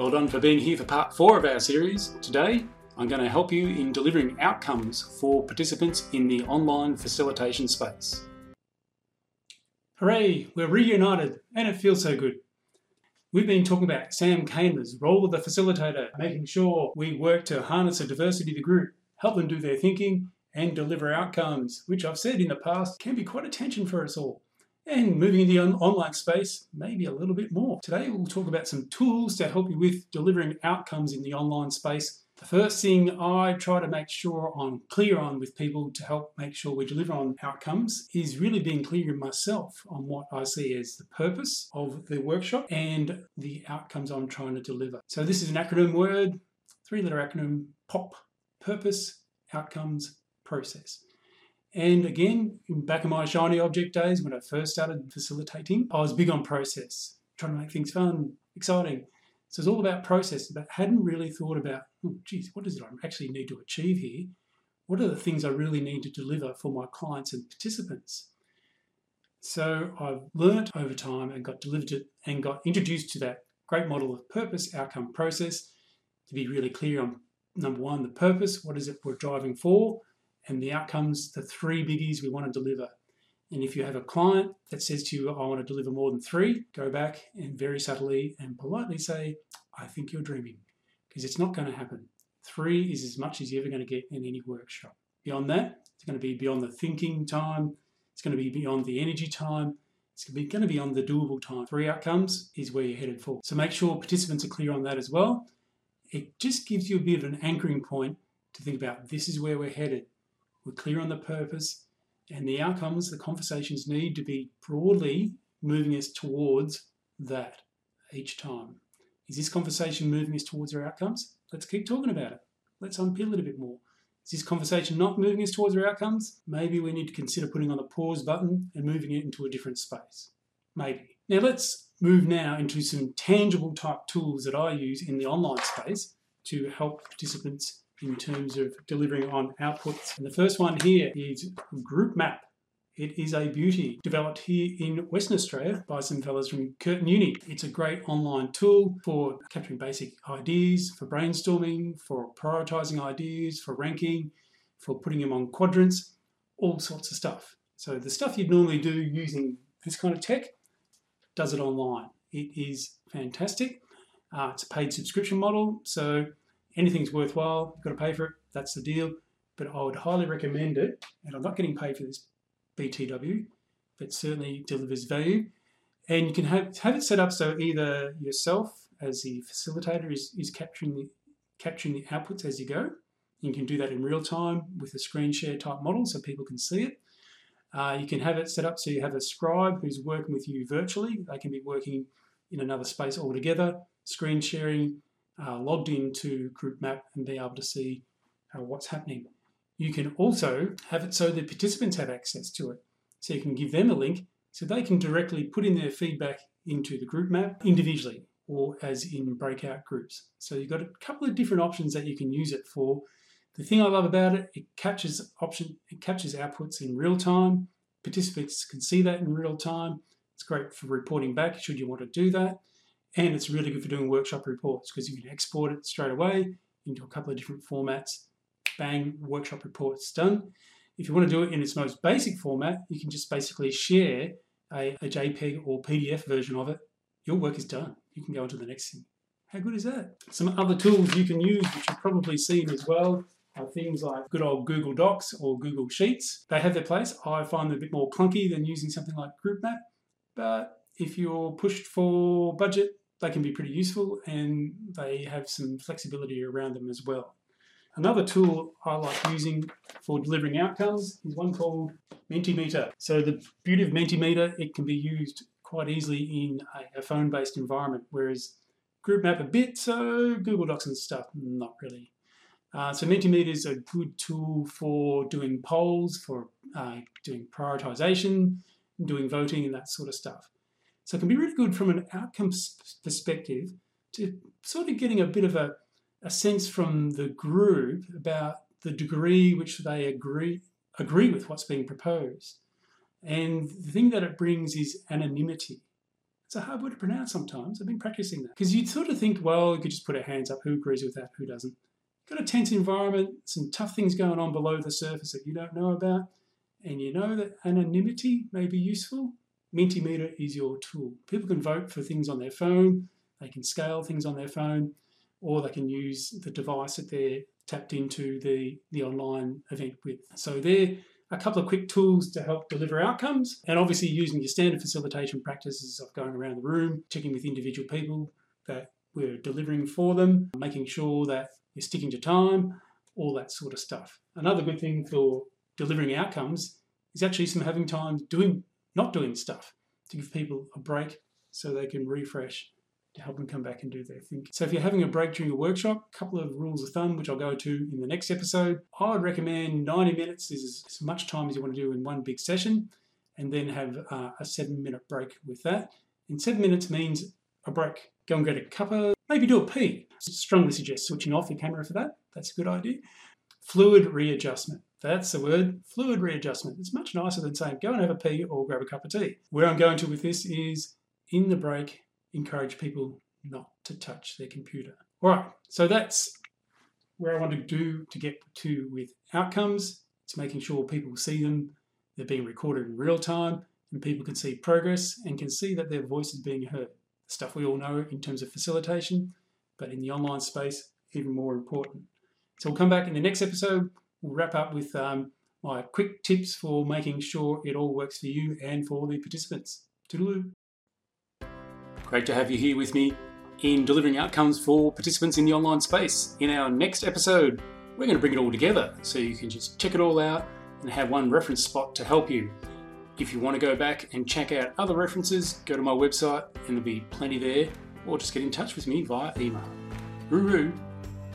Well done for being here for part four of our series. Today, I'm going to help you in delivering outcomes for participants in the online facilitation space. Hooray, we're reunited and it feels so good. We've been talking about Sam Kaner's role of the facilitator, making sure we work to harness the diversity of the group, help them do their thinking, and deliver outcomes, which I've said in the past can be quite a tension for us all. And moving into the on- online space, maybe a little bit more. Today, we'll talk about some tools to help you with delivering outcomes in the online space. The first thing I try to make sure I'm clear on with people to help make sure we deliver on outcomes is really being clear in myself on what I see as the purpose of the workshop and the outcomes I'm trying to deliver. So, this is an acronym word, three letter acronym POP purpose, outcomes, process. And again, back in my shiny object days when I first started facilitating, I was big on process, trying to make things fun, exciting. So it's all about process, but hadn't really thought about, oh, geez, what does it I actually need to achieve here? What are the things I really need to deliver for my clients and participants? So I've learnt over time and got delivered it and got introduced to that great model of purpose, outcome, process to be really clear on number one, the purpose, what is it we're driving for? And the outcomes, the three biggies we want to deliver. And if you have a client that says to you, I want to deliver more than three, go back and very subtly and politely say, I think you're dreaming, because it's not going to happen. Three is as much as you're ever going to get in any workshop. Beyond that, it's going to be beyond the thinking time, it's going to be beyond the energy time, it's going to be beyond the doable time. Three outcomes is where you're headed for. So make sure participants are clear on that as well. It just gives you a bit of an anchoring point to think about this is where we're headed. We're clear on the purpose and the outcomes, the conversations need to be broadly moving us towards that each time. Is this conversation moving us towards our outcomes? Let's keep talking about it. Let's unpeel it a bit more. Is this conversation not moving us towards our outcomes? Maybe we need to consider putting on the pause button and moving it into a different space. Maybe. Now let's move now into some tangible type tools that I use in the online space to help participants in terms of delivering on outputs. And the first one here is Group Map. It is a beauty developed here in Western Australia by some fellows from Curtin Uni. It's a great online tool for capturing basic ideas, for brainstorming, for prioritizing ideas, for ranking, for putting them on quadrants, all sorts of stuff. So the stuff you'd normally do using this kind of tech does it online. It is fantastic. Uh, it's a paid subscription model, so anything's worthwhile, you've got to pay for it, that's the deal. But I would highly recommend it, and I'm not getting paid for this BTW, but certainly delivers value. And you can have, have it set up so either yourself as the facilitator is, is capturing the capturing the outputs as you go. You can do that in real time with a screen share type model so people can see it. Uh, you can have it set up so you have a scribe who's working with you virtually. They can be working in another space altogether, screen sharing, uh, logged into GroupMap and be able to see uh, what's happening. You can also have it so the participants have access to it. So you can give them a link so they can directly put in their feedback into the group map individually or as in breakout groups. So you've got a couple of different options that you can use it for. The thing I love about it, it captures option, it captures outputs in real time. Participants can see that in real time. It's great for reporting back should you want to do that. And it's really good for doing workshop reports because you can export it straight away into a couple of different formats. Bang, workshop reports done. If you want to do it in its most basic format, you can just basically share a, a JPEG or PDF version of it. Your work is done. You can go on to the next thing. How good is that? Some other tools you can use, which you've probably seen as well, are things like good old Google Docs or Google Sheets. They have their place. I find them a bit more clunky than using something like GroupMap, but if you're pushed for budget, they can be pretty useful and they have some flexibility around them as well. Another tool I like using for delivering outcomes is one called Mentimeter. So the beauty of Mentimeter, it can be used quite easily in a, phone-based environment, whereas GroupMap a bit, so Google Docs and stuff, not really. Uh, so Mentimeter is a good tool for doing polls, for uh, doing prioritization, doing voting and that sort of stuff. So it can be really good from an outcome perspective to sort of getting a bit of a, a sense from the group about the degree which they agree agree with what's being proposed. And the thing that it brings is anonymity. It's a hard word to pronounce sometimes. I've been practicing that. Because you'd sort of think, well, you could just put our hands up. Who agrees with that? Who doesn't? Got a tense environment, some tough things going on below the surface that you don't know about, and you know that anonymity may be useful. Mentimeter is your tool. People can vote for things on their phone, they can scale things on their phone, or they can use the device that they're tapped into the, the online event with. So there a couple of quick tools to help deliver outcomes, and obviously using your standard facilitation practices of going around the room, checking with individual people that we're delivering for them, making sure that you're sticking to time, all that sort of stuff. Another good thing for delivering outcomes is actually some having time doing not doing stuff to give people a break so they can refresh to help them come back and do their thing. So if you're having a break during a workshop, a couple of rules of thumb, which I'll go to in the next episode. I would recommend 90 minutes is as much time as you want to do in one big session, and then have uh, a seven minute break with that. And seven minutes means a break. Go and get a cuppa, maybe do a pee. Strongly suggest switching off your camera for that. That's a good idea. Fluid readjustment. That's the word, fluid readjustment. It's much nicer than saying go and have a pee or grab a cup of tea. Where I'm going to with this is in the break, encourage people not to touch their computer. All right, so that's where I want to do to get to with outcomes. It's making sure people see them, they're being recorded in real time, and people can see progress and can see that their voice is being heard. Stuff we all know in terms of facilitation, but in the online space, even more important. So we'll come back in the next episode. We'll wrap up with um, my quick tips for making sure it all works for you and for the participants. Toodaloo. Great to have you here with me in delivering outcomes for participants in the online space. In our next episode, we're going to bring it all together so you can just check it all out and have one reference spot to help you. If you want to go back and check out other references, go to my website and there'll be plenty there, or just get in touch with me via email. Ruru